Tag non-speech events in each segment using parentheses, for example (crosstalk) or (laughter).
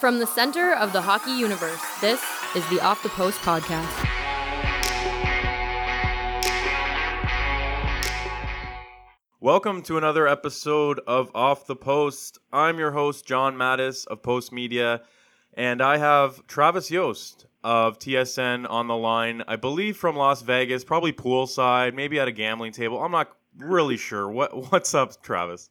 From the center of the hockey universe, this is the Off the Post podcast. Welcome to another episode of Off the Post. I'm your host, John Matisz of Post Media, and I have Travis Yost of TSN on the line. I believe from Las Vegas, probably poolside, maybe at a gambling table. I'm not really sure. What (laughs) What's up, Travis?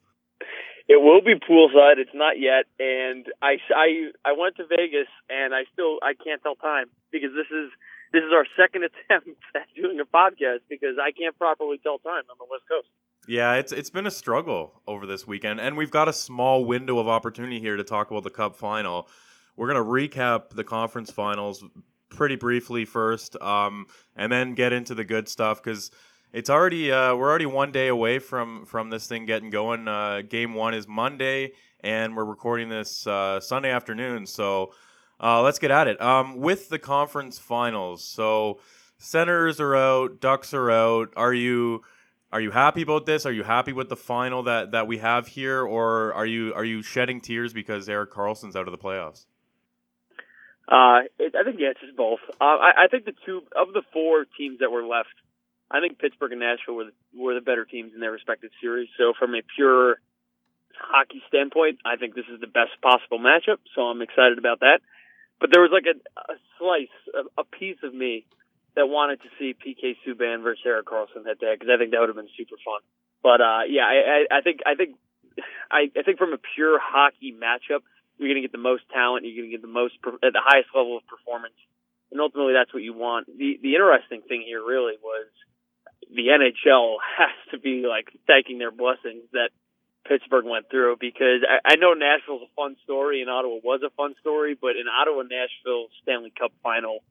It will be poolside. It's not yet, and I, I I went to Vegas, and I still I can't tell time because this is this is our second (laughs) attempt at doing a podcast because I can't properly tell time on the West Coast. Yeah, it's it's been a struggle over this weekend, and we've got a small window of opportunity here to talk about the Cup final. We're gonna recap the conference finals pretty briefly first, um, and then get into the good stuff because it's already uh, we're already one day away from from this thing getting going. Uh, game one is Monday, and we're recording this uh, Sunday afternoon. So uh, let's get at it. Um, with the conference finals, so Senators are out, Ducks are out. Are you? Are you happy about this? Are you happy with the final that, that we have here, or are you are you shedding tears because Erik Karlsson's out of the playoffs? Uh, it, I think the answer is both. Uh, I, I think the two of the four teams that were left, I think Pittsburgh and Nashville were the, were the better teams in their respective series. So from a pure hockey standpoint, I think this is the best possible matchup. So I'm excited about that. But there was like a, a slice, a, a piece of me that wanted to see PK Subban versus Erik Karlsson head to head because I think that would have been super fun. But uh, yeah, I, I, I think I think I, I think from a pure hockey matchup, you're going to get the most talent. You're going to get the most at the highest level of performance, and ultimately that's what you want. The the interesting thing here really was the NHL (laughs) has to be like thanking their blessings that Pittsburgh went through because I, I know Nashville's a fun story and Ottawa was a fun story, but in Ottawa Nashville Stanley Cup final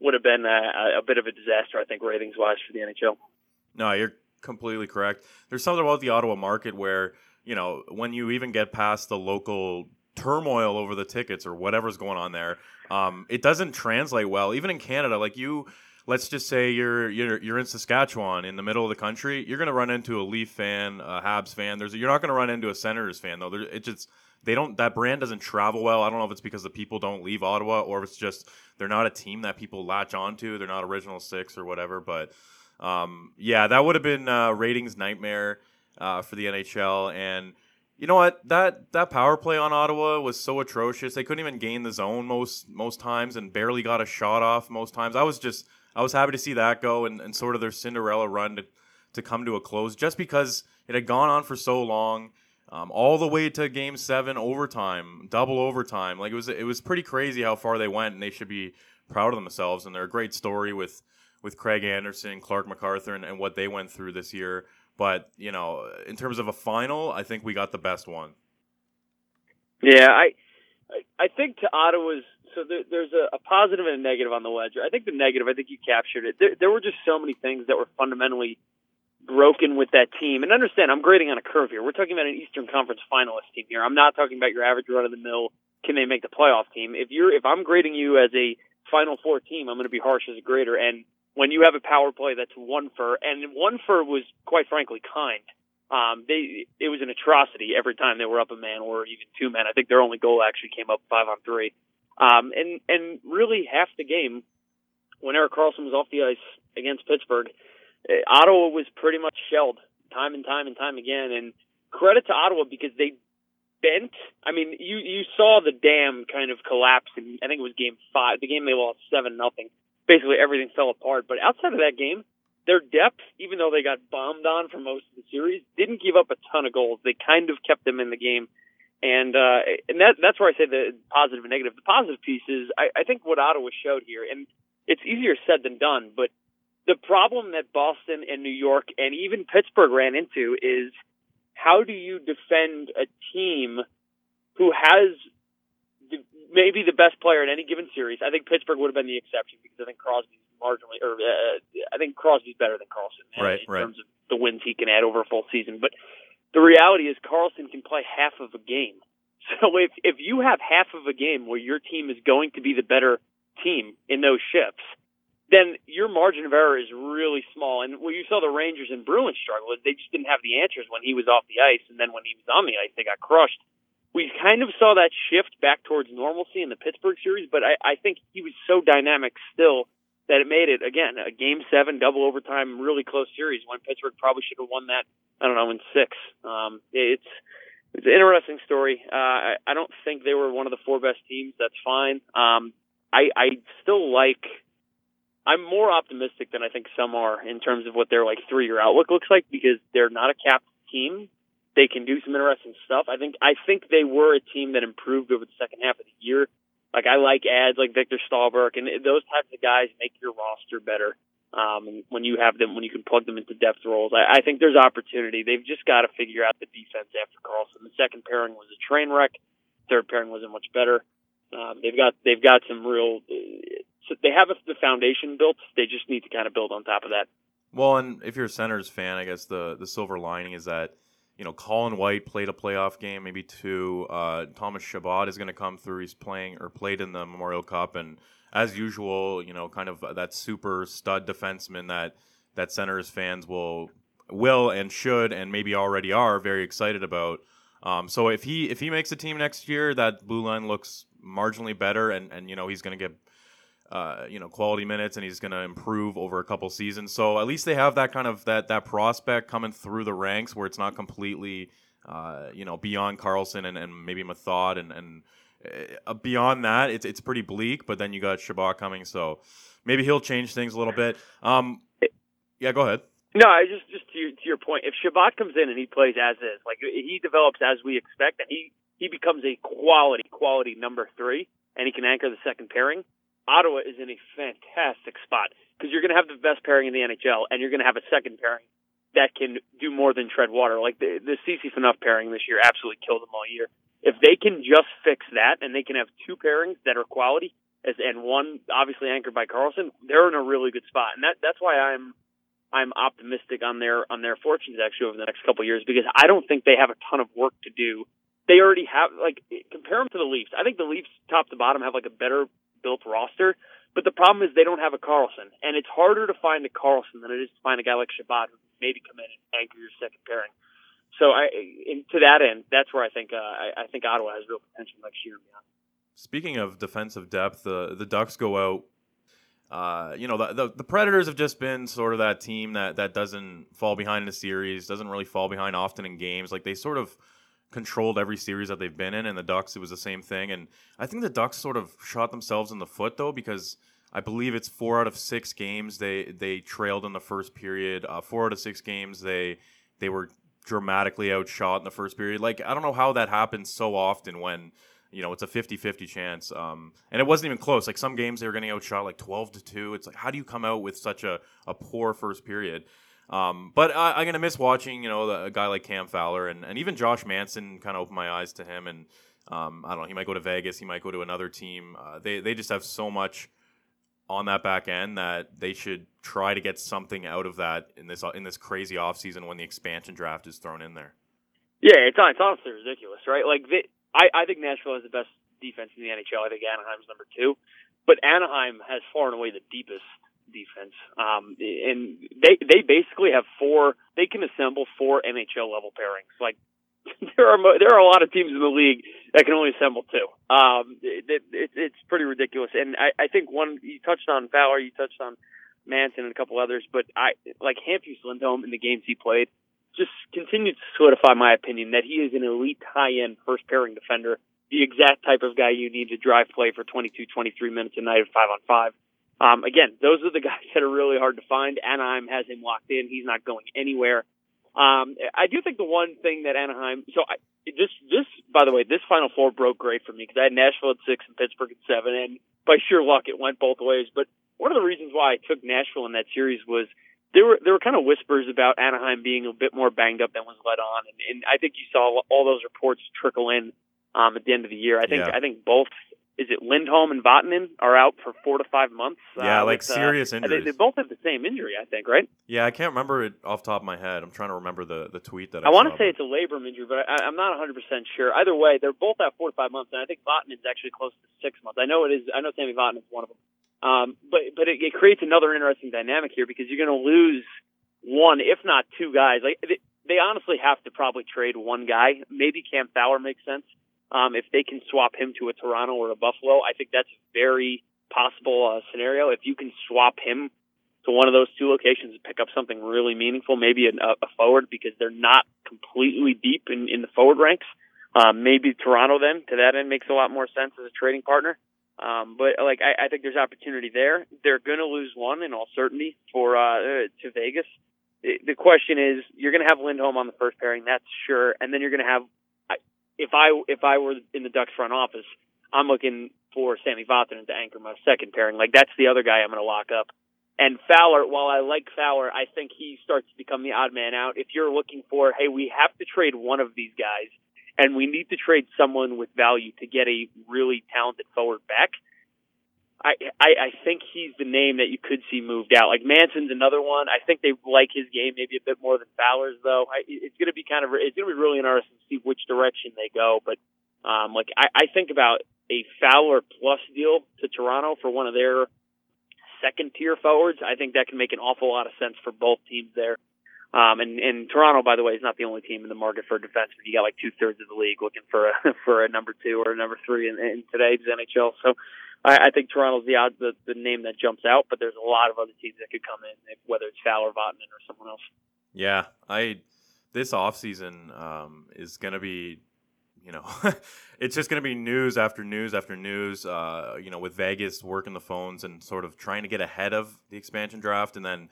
would have been a, a bit of a disaster, I think, ratings wise for the NHL. No, you're completely correct. There's something about the Ottawa market where you know when you even get past the local turmoil over the tickets or whatever's going on there, um, it doesn't translate well. Even in Canada, like you, let's just say you're you're you're in Saskatchewan in the middle of the country, you're going to run into a Leaf fan, a Habs fan. There's you're not going to run into a Senators fan though. it just they don't that brand doesn't travel well. I don't know if it's because the people don't leave Ottawa or if it's just they're not a team that people latch onto. They're not original six or whatever. But um, yeah, that would have been uh, ratings nightmare uh, for the NHL. And you know what? That that power play on Ottawa was so atrocious. They couldn't even gain the zone most most times and barely got a shot off most times. I was just I was happy to see that go and, and sort of their Cinderella run to to come to a close just because it had gone on for so long. Um, all the way to game seven overtime, double overtime. Like it was, it was pretty crazy how far they went, and they should be proud of themselves. And they're a great story with with Craig Anderson, Clarke MacArthur, and, and what they went through this year. But you know, in terms of a final, I think we got the best one. Yeah, I I think to Ottawa's so there, there's a, a positive and a negative on the ledger. I think the negative, I think you captured it. There, there were just so many things that were fundamentally broken with that team. And understand, I'm grading on a curve here. We're talking about an Eastern Conference finalist team here. I'm not talking about your average run of the mill. Can they make the playoff team? If you're, if I'm grading you as a Final Four team, I'm going to be harsh as a grader. And when you have a power play that's one for, and one for was quite frankly kind. Um, they, it was an atrocity every time they were up a man or even two men. I think their only goal actually came up five on three. Um, and, and really half the game when Erik Karlsson was off the ice against Pittsburgh, uh, Ottawa was pretty much shelled time and time and time again. And credit to Ottawa because they bent. I mean, you you saw the dam kind of collapse, and I think it was game five, the game they lost seven nothing. Basically, everything fell apart. But outside of that game, their depth, even though they got bombed on for most of the series, didn't give up a ton of goals. They kind of kept them in the game. And uh, and that that's where I say the positive and negative. The positive piece is I, I think what Ottawa showed here, and it's easier said than done, but the problem that Boston and New York and even Pittsburgh ran into is how do you defend a team who has the, maybe the best player in any given series? I think Pittsburgh would have been the exception because I think Crosby's marginally, or uh, I think Crosby's better than Karlsson right, in right. terms of the wins he can add over a full season. But the reality is Karlsson can play half of a game. (laughs) So if if you have half of a game where your team is going to be the better team in those shifts, then your margin of error is really small. And when you saw the Rangers and Bruins struggle, they just didn't have the answers when he was off the ice, and then when he was on the ice, they got crushed. We kind of saw that shift back towards normalcy in the Pittsburgh series, but I, I think he was so dynamic still that it made it again a game seven double overtime really close series when Pittsburgh probably should have won that I don't know in six. Um, it's it's an interesting story. Uh, I, I don't think they were one of the four best teams. That's fine. Um, I I still like. I'm more optimistic than I think some are in terms of what their like three year outlook looks like because they're not a capped team. They can do some interesting stuff. I think I think they were a team that improved over the second half of the year. Like I like ads like Viktor Stalberg and those types of guys make your roster better. Um, when you have them, when you can plug them into depth roles, I, I think there's opportunity. They've just got to figure out the defense after Karlsson. The second pairing was a train wreck. Third pairing wasn't much better. Um, they've got they've got some real. Uh, they have a, the foundation built. They just need to kind of build on top of that. Well, and if you're a Senators fan, I guess the the silver lining is that you know Colin White played a playoff game, maybe two. Uh, Thomas Chabot is going to come through. He's playing or played in the Memorial Cup, and as usual, you know, kind of that super stud defenseman that that Senators fans will will and should and maybe already are very excited about. Um, so if he if he makes a team next year, that blue line looks marginally better, and and you know he's going to get uh, you know quality minutes and he's going to improve over a couple seasons. So at least they have that kind of that that prospect coming through the ranks where it's not completely uh, you know beyond Karlsson and, and maybe Methot and and uh, beyond that it's it's pretty bleak. But then you got Chabot coming, so maybe he'll change things a little bit. Um, yeah, go ahead. No, I just just to your, to your point, if Chabot comes in and he plays as is, like he develops as we expect, and he he becomes a quality quality number three, and he can anchor the second pairing. Ottawa is in a fantastic spot because you're going to have the best pairing in the NHL, and you're going to have a second pairing that can do more than tread water. Like the the Ceci Phaneuf pairing this year absolutely killed them all year. If they can just fix that, and they can have two pairings that are quality, as and one obviously anchored by Karlsson, they're in a really good spot, and that that's why I'm I'm optimistic on their on their fortunes actually over the next couple of years because I don't think they have a ton of work to do. They already have like compare them to the Leafs. I think the Leafs top to bottom have like a better built roster, but the problem is they don't have a Karlsson, and it's harder to find a Karlsson than it is to find a guy like Chabot who maybe come in and anchor your second pairing. So I, in, to that end, that's where I think uh, I, I think Ottawa has real potential next year and beyond. Speaking of defensive depth, the the Ducks go out uh, you know, the, the, the Predators have just been sort of that team that that doesn't fall behind in a series, doesn't really fall behind often in games. Like they sort of controlled every series that they've been in, and the Ducks it was the same thing. And I think the Ducks sort of shot themselves in the foot though because I believe it's four out of six games they they trailed in the first period. Uh, four out of six games they they were dramatically outshot in the first period. Like I don't know how that happens so often when you know, it's a 50-50 chance. Um, and it wasn't even close. Like some games they were getting outshot like 12 to 2. It's like how do you come out with such a, a poor first period? Um, but I, am gonna miss watching, you know, the, a guy like Cam Fowler and, and even Josh Manson kind of opened my eyes to him. And um, I don't know, he might go to Vegas, he might go to another team. Uh, they they just have so much on that back end that they should try to get something out of that in this in this crazy offseason when the expansion draft is thrown in there. Yeah, it's it's honestly ridiculous, right? Like I, I think Nashville has the best defense in the NHL. I think Anaheim's number two, but Anaheim has far and away the deepest defense. Um, and they they basically have four. They can assemble four NHL level pairings. Like (laughs) there are mo- there are a lot of teams in the league that can only assemble two. Um, it, it, it's pretty ridiculous. And I, I think one you touched on Fowler, you touched on Manson and a couple others, but I like Hampus Lindholm in the games he played just continued to solidify my opinion that he is an elite high end first pairing defender, the exact type of guy you need to drive play for 22, 23 minutes a night at five on five. Um, again, those are the (laughs) guys that are really hard to find. Anaheim has him locked in. He's not going anywhere. Um, I do think the one thing that Anaheim, so I, this, this, by the way, this Final Four broke great for me because I had Nashville at six and Pittsburgh at seven, and by sheer luck, it went both ways. But one of the reasons why I took Nashville in that series was there were there were kind of whispers about Anaheim being a bit more banged up than was let on, and, and I think you saw all those reports trickle in um, at the end of the year. I think Yeah. I think both is it Lindholm and Vatanen are out for four to five months. Yeah, uh, like with, uh, serious they, injuries. they both have the same injury, I think, right? Yeah, I can't remember it off the top of my head. I'm trying to remember the, the tweet that I, I want to say it's a labrum injury, but I, I'm not 100 percent sure. Either way, they're both out four to five months, and I think Vatanen's actually close to six months. I know it is. I know Sami Vatanen's one of them. Um, but but it, it creates another interesting dynamic here because you're going to lose one, if not two guys. Like they, they honestly have to probably trade one guy. Maybe Cam Fowler makes sense. Um, if they can swap him to a Toronto or a Buffalo, I think that's very possible uh, scenario. If you can swap him to one of those two locations and pick up something really meaningful, maybe a, a forward because they're not completely deep in, in the forward ranks. Um, maybe Toronto then to that end makes a lot more sense as a trading partner. Um, but like I, I think there's opportunity there. They're going to lose one in all certainty for uh, to Vegas. The question is, you're going to have Lindholm on the first pairing, that's sure, and then you're going to have. If I if I were in the Ducks front office, I'm looking for Sami Vatanen to anchor my second pairing. Like that's the other guy I'm going to lock up. And Fowler, while I like Fowler, I think he starts to become the odd man out. If you're looking for, hey, we have to trade one of these guys, and we need to trade someone with value to get a really talented forward back. I, I I think he's the name that you could see moved out. Like Manson's another one. I think they like his game maybe a bit more than Fowler's though. I, it's going to be kind of it's going to be really interesting to see which direction they go. But um, like I, I think about a Fowler plus deal to Toronto for one of their second tier forwards. I think that can make an awful lot of sense for both teams there. Um, and, and Toronto, by the way, is not the only team in the market for a defenseman. You got like two thirds of the league looking for a (laughs) for a number two or a number three in, in today's NHL. So I, I think Toronto's the odd the, the name that jumps out, but there's a lot of other teams that could come in, whether it's Fowler, Vatanen, or someone else. Yeah, I this offseason um, is going to be, you know, (laughs) it's just going to be news after news after news. Uh, you know, with Vegas working the phones and sort of trying to get ahead of the expansion draft, and then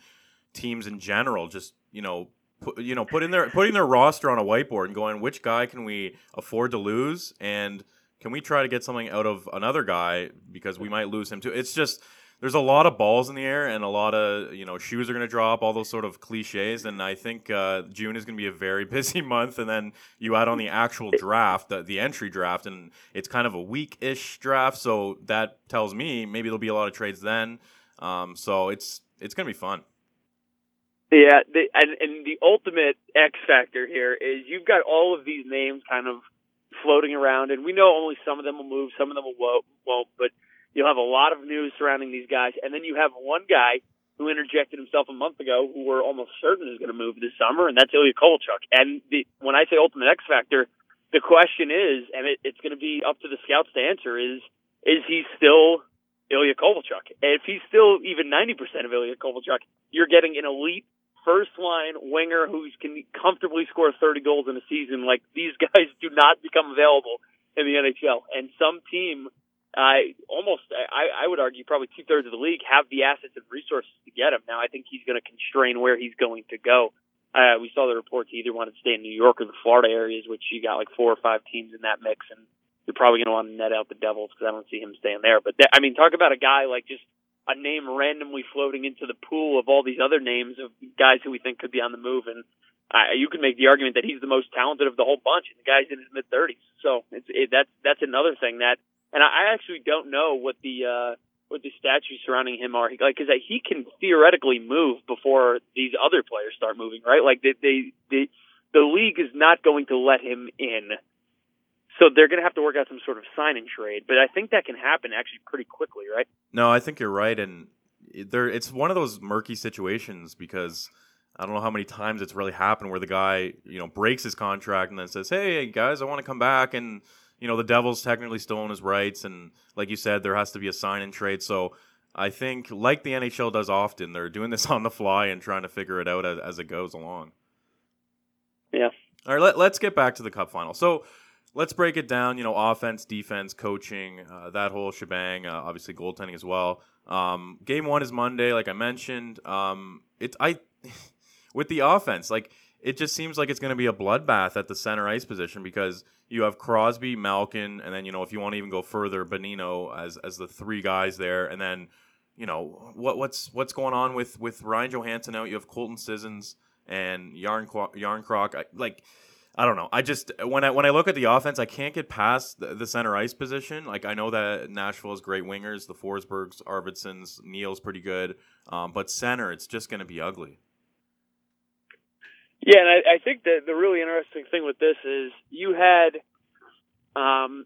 teams in general just you know. Put, you know, putting their putting their roster on a whiteboard and going, which guy can we afford to lose, and can we try to get something out of another guy because we might lose him too? It's just there's a lot of balls in the air and a lot of you know shoes are going to drop all those sort of cliches. And i think uh, june is going to be a very (laughs) busy month. And then you add on the actual draft the, the entry draft and it's kind of a week-ish draft. So that tells me maybe there'll be a lot of trades then. Um, so it's it's going to be fun. Yeah, the, and, and the ultimate X factor here is you've got all of these names kind of floating around, and we know only some of them will move, some of them will won't, but you'll have a lot of news surrounding these guys, and then you have one guy who interjected himself a month ago who we're almost certain is going to move this summer, and that's Ilya Kovalchuk. And the, when I say ultimate X factor, the question is, and it, it's going to be up to the scouts to answer, is is he still Ilya Kovalchuk? And if he's still even 90% of Ilya Kovalchuk, you're getting an elite first line winger who can comfortably score 30 goals in a season. Like these guys do not become available in the NHL, and some team, I almost, I, I would argue, probably two thirds of the league have the assets and resources to get him. Now, I think he's going to constrain where he's going to go. Uh, we saw the reports he either wanted to stay in New York or the Florida areas, which you got like four or five teams in that mix, and you're probably going to want to net out the Devils because I don't see him staying there. But th- I mean, talk about a guy like just a name randomly floating into the pool of all these other names of guys who we think could be on the move, and uh, you can make the argument that he's the most talented of the whole bunch, and the guy's in his mid thirties. So it's it, that's that's another thing that, and I I actually don't know what the uh, what the statues surrounding him are, like because he can theoretically move before these other players start moving, right? Like they they, they the league is not going to let him in. So they're going to have to work out some sort of sign and trade, but I think that can happen actually pretty quickly, right? No, I think you're right, and there it's one of those murky situations because I don't know how many times it's really happened where the guy you know breaks his contract and then says, "Hey guys, I want to come back," and you know the Devils technically still own his rights, and like you said, there has to be a sign and trade. So I think, like the NHL does often, they're doing this (laughs) on the fly and trying to figure it out as, as it goes along. Yeah. All right, let, let's get back to the cup final. So let's break it down. You know, offense, defense, coaching, uh, that whole shebang. Uh, obviously, goaltending as well. Um, game one is Monday, like I mentioned. Um, it I (laughs) with the offense, like it just seems like it's going to be a bloodbath at the center ice position because you have Crosby, Malkin, and then you know if you want to even go further, Bonino as as the three guys there, and then you know what what's what's going on with with Ryan Johansen out. You have Colton Sissons and Yarn. I, like I don't know. I just when I when I look at the offense, I can't get past the, the, center ice position. Like I know that Nashville has great wingers, the Forsbergs, Arvidssons, Neal's pretty good, um, but center, it's just going to be ugly. Yeah, and I, I think that the really interesting thing with this is you had um,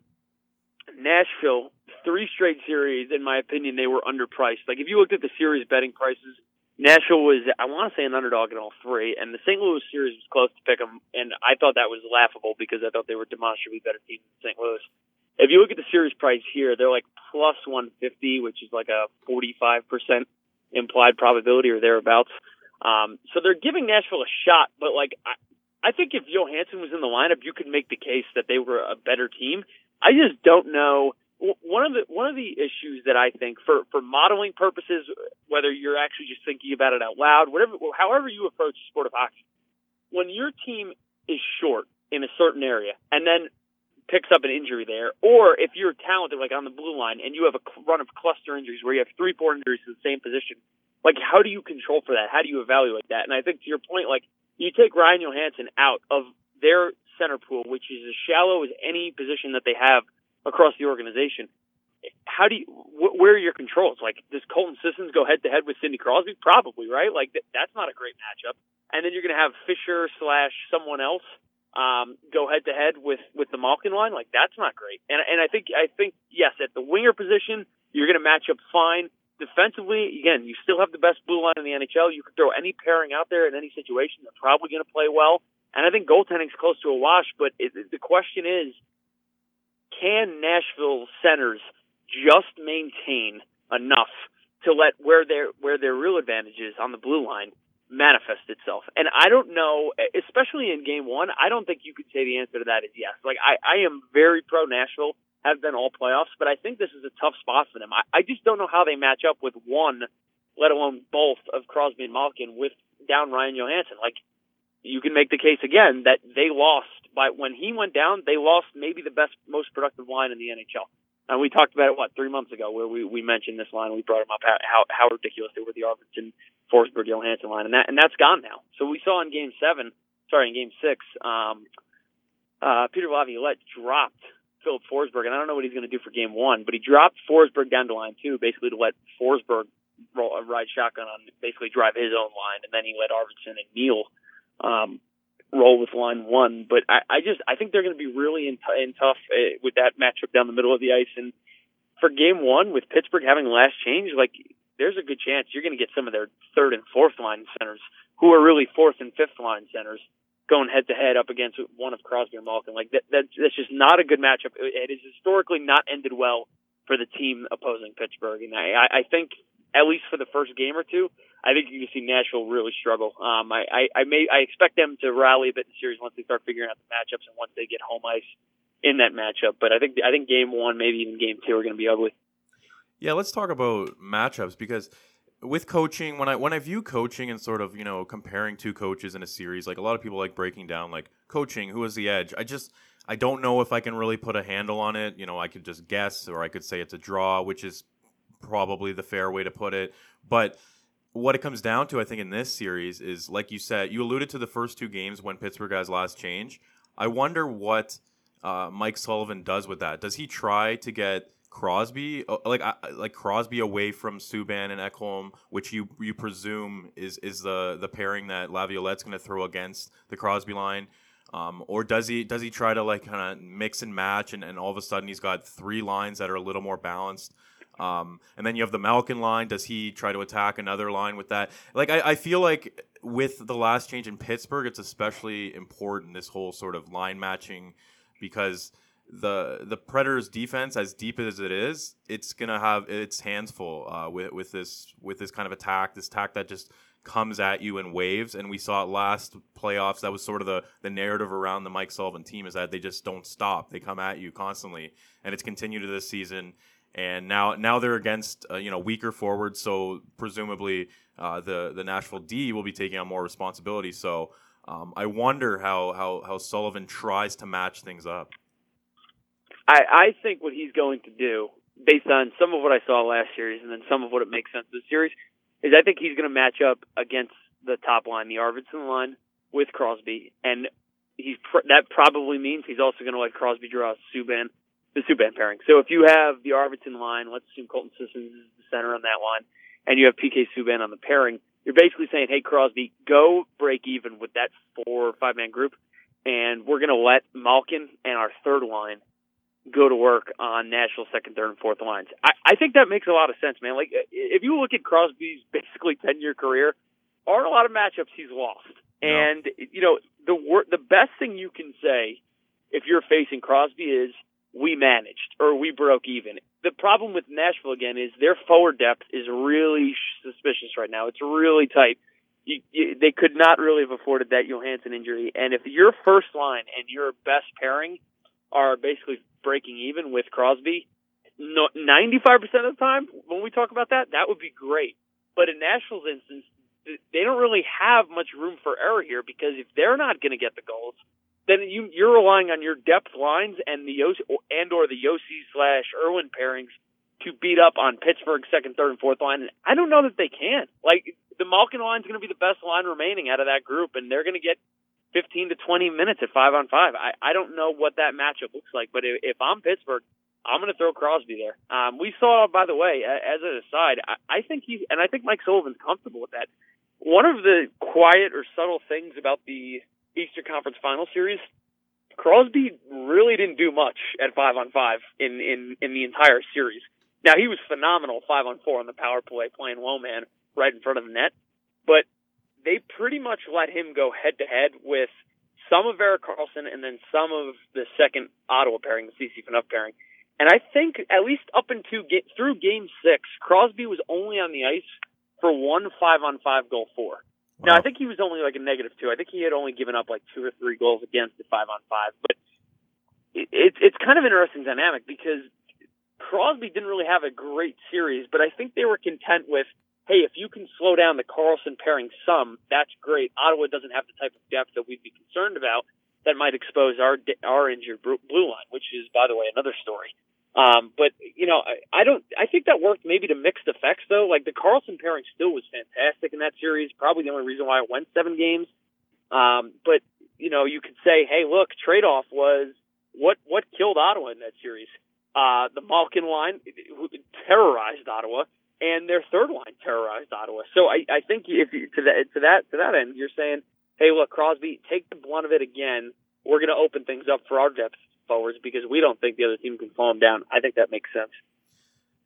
Nashville three straight series. In my opinion, they were underpriced. Like if you looked at the series betting prices, Nashville was, I want to say, an underdog in all three, and the St. Louis series was close to pick them, and I thought that was laughable because I thought they were demonstrably better team than St. Louis. If you look at the series price here, they're like plus 150, which is like a 45% implied probability or thereabouts. Um, so they're giving Nashville a shot, but like, I, I think if Johansen was in the lineup, you could make the case that they were a better team. I just don't know one of the one of the issues that I think for for modeling purposes, whether you're actually just thinking about it out loud, whatever, however you approach the sport of hockey, when your team is short in a certain area and then picks up an injury there, or if you're talented like on the blue line and you have a run of cluster injuries where you have three, four injuries in the same position, like how do you control for that? How do you evaluate that? And I think to your point, like you take Ryan Johansen out of their center pool, which is as shallow as any position that they have across the organization. How do you, wh- where are your controls? Like, does Colton Sissons go head to head with Sidney Crosby? Probably, right? Like, th- that's not a great matchup. And then you're going to have Fisher slash someone else um, go head to head with with the Malkin line. Like, that's not great. And and I think I think yes, at the winger position, you're going to match up fine. Defensively, again, you still have the best blue line in the NHL. You can throw any pairing out there in any situation; they're probably going to play well. And I think goaltending's close to a wash. But it, the question is, can Nashville centers just maintain enough to let where their where their real advantage is on the blue line manifest itself? And I don't know, especially in game one, I don't think you could say the answer to that is yes. Like I, I am very pro Nashville, have been all playoffs, but I think this is a tough spot for them. I, I just don't know how they match up with one, let alone both of Crosby and Malkin with down Ryan Johansen. Like you can make the case again that they lost by when he went down, they lost maybe the best, most productive line in the NHL. And we talked about it what three months ago, where we, we mentioned this line. We brought him up how how ridiculous they were the Arvidsson, Forsberg, Johansen line, and that and that's gone now. So we saw in Game Seven, sorry, in Game Six, um, uh, Peter Laviolette dropped Filip Forsberg, and I don't know what he's going to do for Game One, but he dropped Forsberg down to line two, basically to let Forsberg roll, ride shotgun on, basically drive his own line, and then he let Arvidsson and Neal um, roll with line one. But I, I just I think they're going to be really in, t- in tough uh, with that matchup down the middle of the ice. And for game one, with Pittsburgh having last change, like there's a good chance you're going to get some of their third and fourth line centers who are really fourth and fifth line centers going head to head up against one of Crosby or Malkin. Like that, that that's just not a good matchup. It has historically not ended well for the team opposing Pittsburgh, and I, I think at least for the first game or two, I think you can see Nashville really struggle. Um, I, I, I may I expect them to rally a bit in the series once they start figuring out the matchups and once they get home ice in that matchup. But I think I think game one, maybe even game two, are going to be ugly. Yeah, let's talk about matchups because with coaching, when I when I view coaching and sort of you know comparing two coaches in a series, like a lot of people like breaking down like coaching, who has the edge. I just I don't know if I can really put a handle on it. You know, I could just guess, or I could say it's a draw, which is probably the fair way to put it. But what it comes down to, I think, in this series is like you said, you alluded to the first two games when Pittsburgh has last change. I wonder what uh, Mike Sullivan does with that. Does he try to get Crosby uh, like like Crosby away from Subban and Ekholm, which you you presume is is the the pairing that Laviolette's going to throw against the Crosby line? Um, or does he does he try to like kind of mix and match and, and all of a sudden he's got three lines that are a little more balanced? Um, and then you have the Malkin line. Does he try to attack another line with that? Like, I, I feel like with the last change in Pittsburgh, it's especially important this whole sort of line matching because the the Predators defense, as deep as it is, it's gonna have its hands full uh, with with this with this kind of attack, this attack that just comes at you in waves, and we saw it last playoffs. That was sort of the the narrative around the Mike Sullivan team is that they just don't stop. They come at you constantly, and it's continued to this season. And now now they're against uh, you know weaker forwards, so presumably uh, the the Nashville D will be taking on more responsibility. So um, I wonder how, how how Sullivan tries to match things up. I, I think what he's going to do, based on some of what I saw last series and then some of what it makes sense this series, is I think he's going to match up against the top line, the Arvidsson line, with Crosby, and he's pr- that probably means he's also going to let Crosby draw Subban, the Subban pairing. So if you have the Arvidsson line, let's assume Colton Sissons is the center on that line, and you have PK Subban on the pairing, you're basically saying, hey Crosby, go break even with that four or five man group, and we're going to let Malkin and our third line go to work on Nashville second, third, and fourth lines. I, I think that makes a lot of sense, man. Like if you look at Crosby's (laughs) basically ten year career, aren't a lot of matchups he's lost. No. And you know the wor- the best thing you can say if you're facing Crosby is we managed or we broke even. The problem with Nashville again is their forward depth is really suspicious right now. It's really tight. You, you, they could not really have afforded that Johansen injury. And if your first line and your best pairing are basically breaking even with Crosby, no, 95% of the time when we talk about that, that would be great. But in Nashville's instance, they don't really have much room for error here because if they're not going to get the goals, then you, you're relying on your depth lines and the Josi, and or the Josi slash Irwin pairings to beat up on Pittsburgh's second, third, and fourth line. And I don't know that they can. Like the Malkin line is going to be the best line remaining out of that group, and they're going to get 15 to 20 minutes at five on five. I, I don't know what that matchup looks like, but if, if I'm Pittsburgh, I'm going to throw Crosby there. Um, we saw, by the way, as an aside, I, I think he and I think Mike Sullivan's comfortable with that. One of the quiet or subtle things about the Eastern Conference Final Series, Crosby really didn't do much at five on five in in in the entire series. Now he was phenomenal five on four on the power play, playing low man right in front of the net, but they pretty much let him go head to head with some of Erik Karlsson and then some of the second Ottawa pairing, the Ceci Phaneuf pairing. And I think at least up into get through game six, Crosby was only on the ice for one five on five goal for. Wow. Now I think he was only like a negative two. I think he had only given up like two or three goals against the five on five. But it, it, it's kind of interesting dynamic because Crosby didn't really have a great series, but I think they were content with hey, if you can slow down the Karlsson pairing some, that's great. Ottawa doesn't have the type of depth that we'd be concerned about that might expose our our injured blue line, which is, by the way, another story. Um, but you know, I, I don't. I think that worked maybe to mixed effects though. Like the Karlsson pairing still was fantastic in that series. Probably the only reason why it went seven games. Um, but you know, you could say, hey, look, trade off was what what killed Ottawa in that series. Uh, the Malkin line terrorized Ottawa and their third line terrorized Ottawa. So I, I think if you, to that to that to that end, you're saying, hey, look, Crosby, take the blunt of it again. We're going to open things up for our depth forwards because we don't think the other team can them down. I think that makes sense.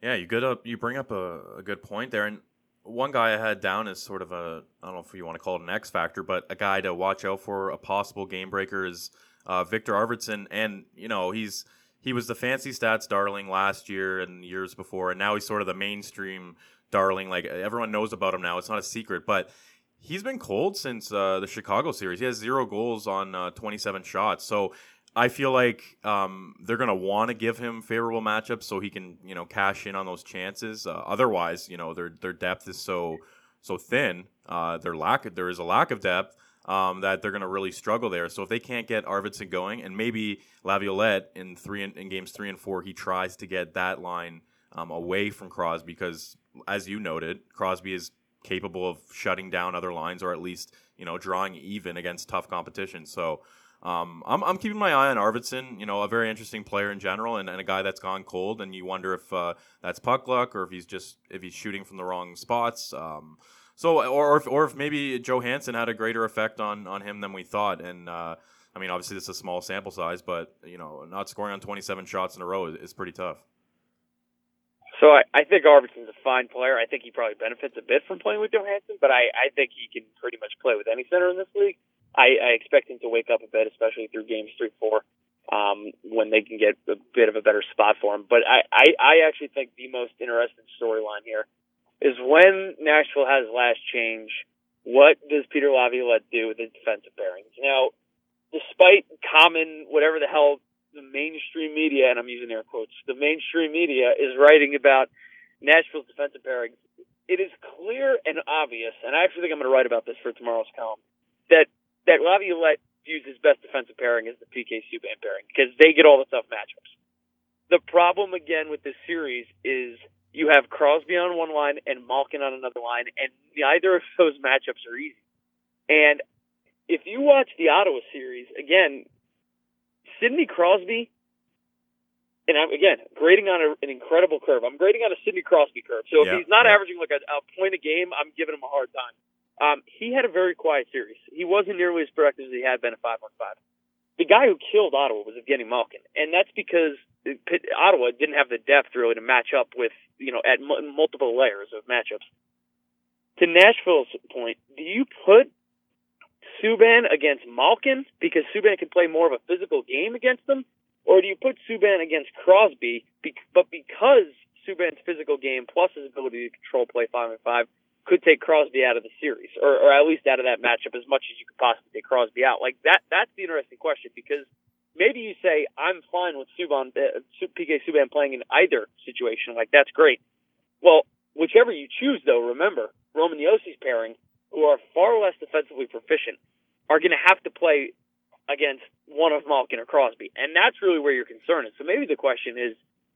Yeah, you good up. You bring up a, a good point there, and one guy I had down is sort of a I don't know if you want to call it an X factor, but a guy to watch out for a possible game breaker is uh, Viktor Arvidsson, and you know he's he was the fancy stats darling last year and years before, and now he's sort of the mainstream darling. Like everyone knows about him now. It's not a secret, but he's been cold since uh, the Chicago series. He has zero goals on uh, 27 shots. So I feel like um, they're going to want to give him favorable matchups so he can, you know, cash in on those chances. Uh, otherwise, you know, their their depth is so so thin. Uh, their lack there is a lack of depth um, that they're going to really struggle there. So if they can't get Arvidsson going, and maybe Laviolette in three in, in games three and four, he tries to get that line um, away from Crosby because, as you noted, Crosby is capable of shutting down other lines or at least you know drawing even against tough competition. So. Um, I'm, I'm keeping my eye on Arvidsson, you know, a very interesting player in general, and, and a guy that's gone cold. And you wonder if uh, that's puck luck or if he's just if he's shooting from the wrong spots. Um, so, or, or if, or if maybe Johansen had a greater effect on on him than we thought, and uh, I mean, obviously this is a small sample size, but you know, not scoring on 27 shots in a row is, is pretty tough. So I, I think Arvidsson's a fine player. I think he probably benefits a bit from playing with Johansen, but I, I think he can pretty much play with any center in this league. I, I expect him to wake up a bit, especially through games three, four, um, when they can get a bit of a better spot for him. But I, I, I actually think the most interesting storyline here is when Nashville has last change what does Peter Laviolette do with his defensive pairings? Now, despite common whatever the hell the mainstream media, and I'm using air quotes, the mainstream media is writing about Nashville's defensive pairings, it is clear and obvious, and I actually think I'm going to write about this for tomorrow's column, that that Laviolette views his best defensive pairing as the PK Subban pairing because they get all the tough matchups. The problem again with this series is you have Crosby on one line and Malkin on another line, and neither of those matchups are easy. And if you watch the Ottawa series again, Sidney Crosby, and I'm again grading on a, an incredible curve. I'm grading on a Sidney Crosby curve. So if Yeah, he's not yeah. averaging like a, a point a game, I'm giving him a hard time. Um, he had a very quiet series. He wasn't nearly as productive as he had been at five on five. The guy who killed Ottawa was Evgeny Malkin, and that's because Ottawa didn't have the depth really to match up with you know at mu- multiple layers of matchups. To Nashville's point, do you put Subban against Malkin because Subban can play more of a physical game against them, or do you put Subban against Crosby, be- but because Subban's physical game plus his ability to control play five and five could take Crosby out of the series, or, or at least out of that matchup as much as you could possibly take Crosby out? Like that, that's the interesting question because maybe you say I'm fine with Subban, uh, PK Subban playing in either situation. Like that's great. Well, whichever you choose, though, remember Roman Josi's pairing, who are far less defensively proficient, are going to have to play against one of Malkin or Crosby, and that's really where your concern is. So maybe the question is,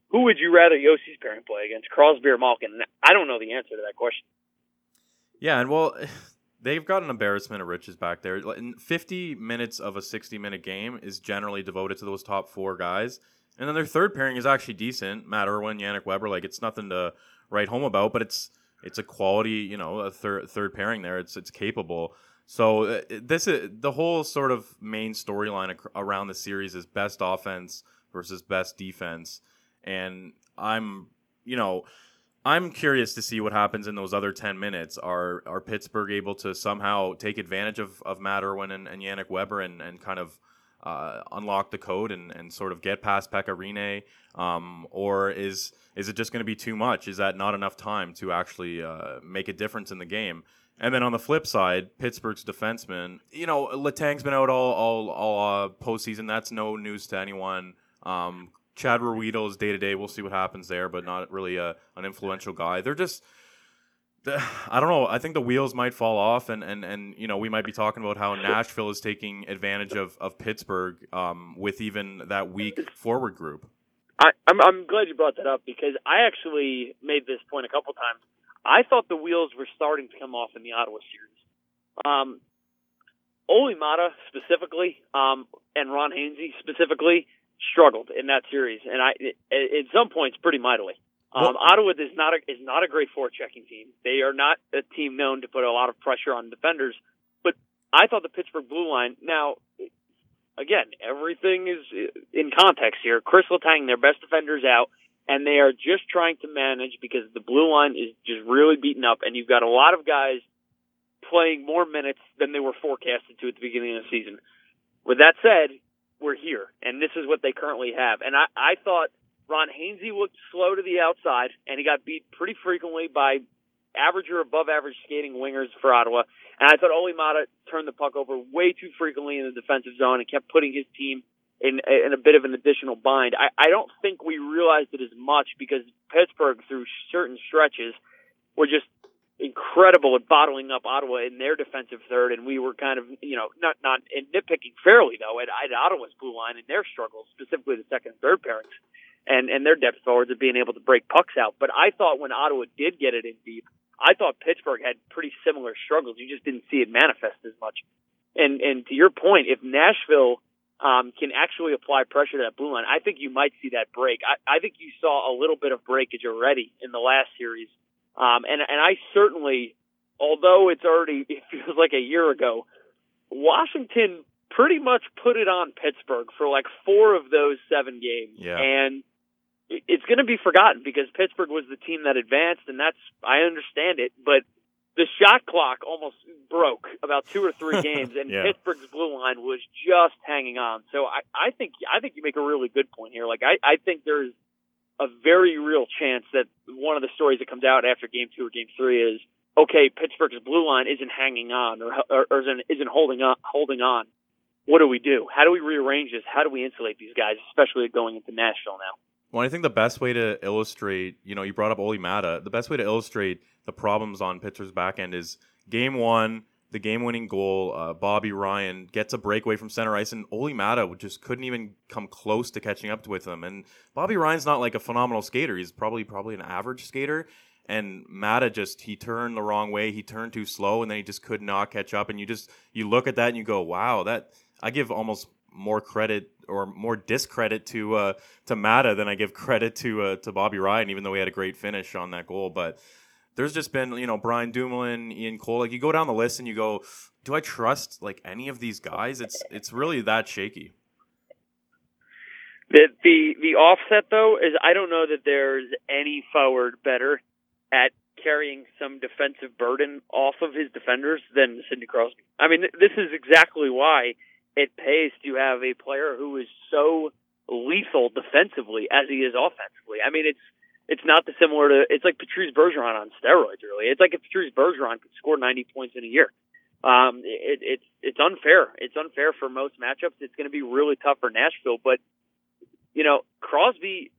who would you rather Josi's pairing play against, Crosby or Malkin? I don't know the answer to that question. Yeah, and well, (sighs) they've got an embarrassment of riches back there. 50 minutes of a 60 minute game is generally devoted to those top four guys. And then their third pairing is actually decent. Matt Irwin, Yannick Weber, like it's nothing to write home about, but it's it's a quality, you know, a third third pairing there. It's it's capable. So uh, this is the whole sort of main storyline ac- around the series is best offense versus best defense, and I'm you know I'm curious to see what happens in those other 10 minutes. Are are Pittsburgh able to somehow take advantage of, of Matt Irwin and, and Yannick Weber and, and kind of uh, unlock the code and, and sort of get past Pekka Rinne? Um, or is is it just going to be too much? Is that not enough time to actually uh, make a difference in the game? And then on the flip side, Pittsburgh's defenseman, you know, Letang's been out all all all uh, postseason. That's no news to anyone. Um, Chad Ruhwedel is day to day. We'll see what happens there, but not really a, an influential guy. They're just. I don't know. I think the wheels might fall off, and, and, and you know we might be talking about how Nashville is taking advantage of of Pittsburgh um, with even that weak forward group. I, I'm, I'm glad you brought that up because I actually made this point a couple times. I thought the wheels were starting to come off in the Ottawa series. Um, Olli Maatta specifically, um, and Ron Hainsey specifically struggled in that series, and I at, at some points pretty mightily. Um, Well- Ottawa is not a, is not a great forechecking team. They are not a team known to put a lot of pressure on defenders. But I thought the Pittsburgh blue line. Now, again, everything is in context here. Chris Letang, their best defenders out, and they are just trying to manage because the blue line is just really beaten up, and you've got a lot of guys playing more minutes than they were forecasted to at the beginning of the season. With that said, we're here, and this is what they currently have. And I, I thought Ron Hainsey looked slow to the outside, and he got beat pretty frequently by average or above average skating wingers for Ottawa. And I thought Olli Maatta turned the puck over way too frequently in the defensive zone and kept putting his team in, in a bit of an additional bind. I, I don't think we realized it as much because Pittsburgh, through certain stretches, were just incredible at bottling up Ottawa in their defensive third, and we were kind of, you know, not not nitpicking fairly though at, at Ottawa's blue line and their struggles, specifically the second and third pairings, and and their depth forwards of being able to break pucks out. But I thought when Ottawa did get it in deep, I thought Pittsburgh had pretty similar struggles. You just didn't see it manifest as much. And and to your point, if Nashville um, can actually apply pressure to that blue line, I think you might see that break. I, I think you saw a little bit of breakage already in the last series. Um, and, and I certainly, although it's already, (laughs) it feels like a year ago, Washington pretty much put it on Pittsburgh for like four of those seven games. Yeah. And it's going to be forgotten because Pittsburgh was the team that advanced, and that's, I understand it, but the shot clock almost broke about two or three (laughs) games, and Yeah. Pittsburgh's blue line was just hanging on. So I, I think I think you make a really good point here. Like I, I think there's a very real chance that one of the stories that comes out after game two or game three is okay, Pittsburgh's blue line isn't hanging on or, or, or isn't, isn't holding on, holding on. What do we do? How do we rearrange this? How do we insulate these guys, especially going into Nashville now? Well, I think the best way to illustrate, you know, you brought up Olli Maatta. The best way to illustrate the problems on Pittsburgh's back end is game one, the game-winning goal. Uh, Bobby Ryan gets a breakaway from center ice, and Olli Maatta just couldn't even come close to catching up with him. And Bobby Ryan's not like a phenomenal skater; he's probably probably an average skater. And Maatta just he turned the wrong way. He turned too slow, and then he just could not catch up. And you just you look at that and you go, "Wow, that." I give almost more credit or more discredit to uh, to Maatta than I give credit to uh, to Bobby Ryan, even though he had a great finish on that goal. But there's just been you know Brian Dumoulin, Ian Cole. Like you go down the list and you go, do I trust like any of these guys? It's it's really that shaky. The the the offset though is I don't know that there's any forward better at carrying some defensive burden off of his defenders than Sidney Crosby. I mean, this is exactly why it pays to have a player who is so lethal defensively as he is offensively. I mean, it's it's not dissimilar to it's like Patrice Bergeron on steroids. Really, it's like if Patrice Bergeron could score 90 points in a year. Um, it, it's it's unfair. It's unfair for most matchups. It's going to be really tough for Nashville, but you know Crosby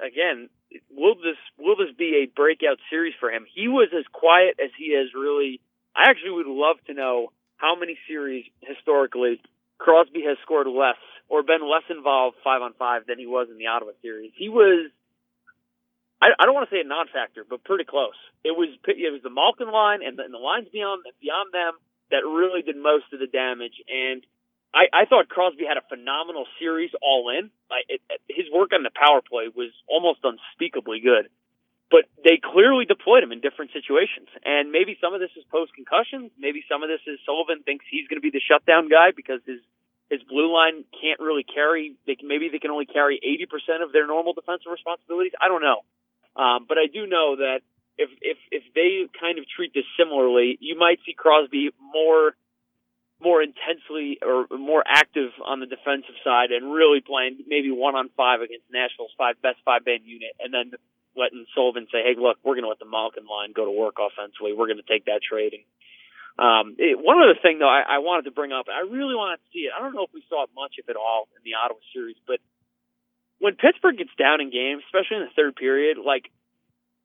again. Will this will this be a breakout series for him? He was as quiet as he has really. I actually would love to know how many series historically Crosby has scored less or been less involved five on five than he was in the Ottawa series. He was I, I don't want to say a non-factor, but pretty close. It was it was the Malkin line and the, and the lines beyond beyond them that really did most of the damage. And I, I thought Crosby had a phenomenal series all in. I, it, his work on the power play was almost unspeakably good. But they clearly deployed him in different situations. And maybe some of this is post concussion. Maybe some of this is Sullivan thinks he's going to be the shutdown guy because his his blue line can't really carry. They can, maybe they can only carry 80% of their normal defensive responsibilities. I don't know. Um, but I do know that if if if they kind of treat this similarly, you might see Crosby more more intensely or more active on the defensive side and really playing maybe one on five against Nashville's five best five man unit, and then letting Sullivan say, "Hey, look, we're going to let the Malkin line go to work offensively. We're going to take that trade." And um, it, one other thing though, I, I wanted to bring up, I really wanted to see it. I don't know if we saw it much, if at all, in the Ottawa series, but when Pittsburgh gets down in games, especially in the third period, like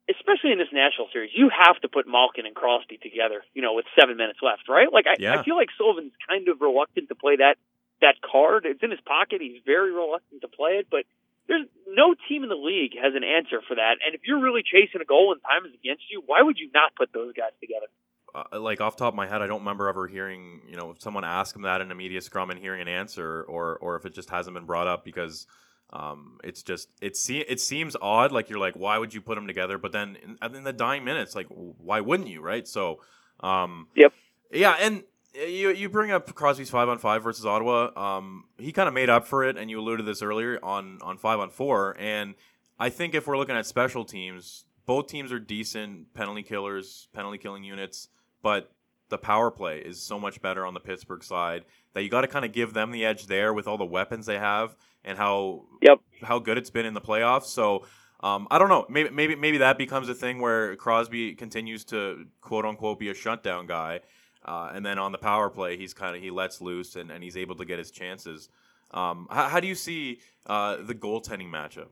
especially in this Nashville series, you have to put Malkin and Crosby together, you know, with seven minutes left, right? Like I, yeah. I feel like Sullivan's kind of reluctant to play that that card. It's in his pocket. He's very reluctant to play it, but there's no team in the league has an answer for that. And if you're really chasing a goal and time is against you, why would you not put those guys together? Uh, like off top of my head, I don't remember ever hearing you know someone ask him that in a media scrum and hearing an answer, or or if it just hasn't been brought up because um, it's just it se- it seems odd. Like you're like, why would you put them together? But then in, in the dying minutes, like why wouldn't you, right? So, um, yep, yeah, and you you bring up Crosby's five on five versus Ottawa. Um, he kind of made up for it, and you alluded to this earlier on on five on four. And I think if we're looking at special teams, both teams are decent penalty killers, penalty killing units, but the power play is so much better on the Pittsburgh side that you got to kind of give them the edge there with all the weapons they have and how yep. how good it's been in the playoffs. So um, I don't know. Maybe maybe maybe that becomes a thing where Crosby continues to quote unquote be a shutdown guy, uh, and then on the power play he's kind of he lets loose and, and he's able to get his chances. Um, how, how, do you see uh, the goaltending matchup?